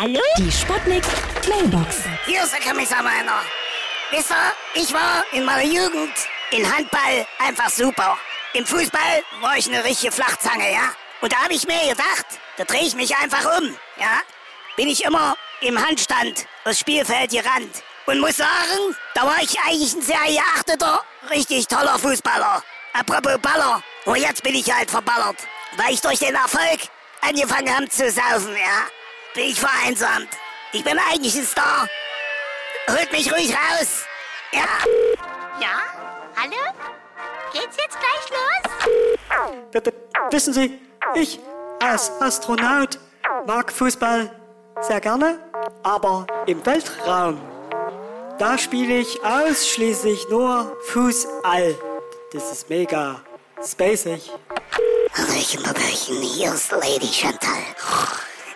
Hallo? Die Sputnik Mailbox. Hier ist der Kommissar Meiner. Wisst ihr, ich war in meiner Jugend in Handball einfach super. Im Fußball war ich eine richtige Flachzange, ja? Und da habe ich mir gedacht, da drehe ich mich einfach um, ja? Bin ich immer im Handstand aufs Spielfeld gerannt. Und muss sagen, da war ich eigentlich ein sehr geachteter, richtig toller Fußballer. Apropos Baller, und jetzt bin ich halt verballert. Weil ich durch den Erfolg angefangen habe zu saufen, ja? Bin ich vereinsamt. Ich bin eigentlich ein Star. Holt mich ruhig raus. Ja. Ja? Hallo? Geht's jetzt gleich los? Wissen Sie, ich als Astronaut mag Fußball sehr gerne, aber im Weltraum, da spiele ich ausschließlich nur Fußall. Das ist mega spacig. Hallöchen, Hallöchen, hier ist Lady Chantal.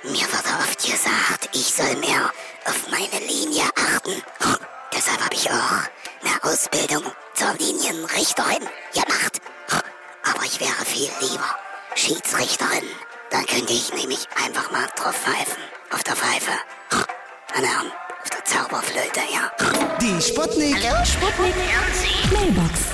Mir wird oft gesagt, ich soll mehr auf meine Linie achten. Deshalb habe ich auch eine Ausbildung zur Linienrichterin gemacht. Aber ich wäre viel lieber Schiedsrichterin. Dann könnte ich nämlich einfach mal drauf pfeifen. Auf der Pfeife. Meine Herren, auf der Zauberflöte, ja. Die Sputnik. Hallo? Sputnik Mailbox.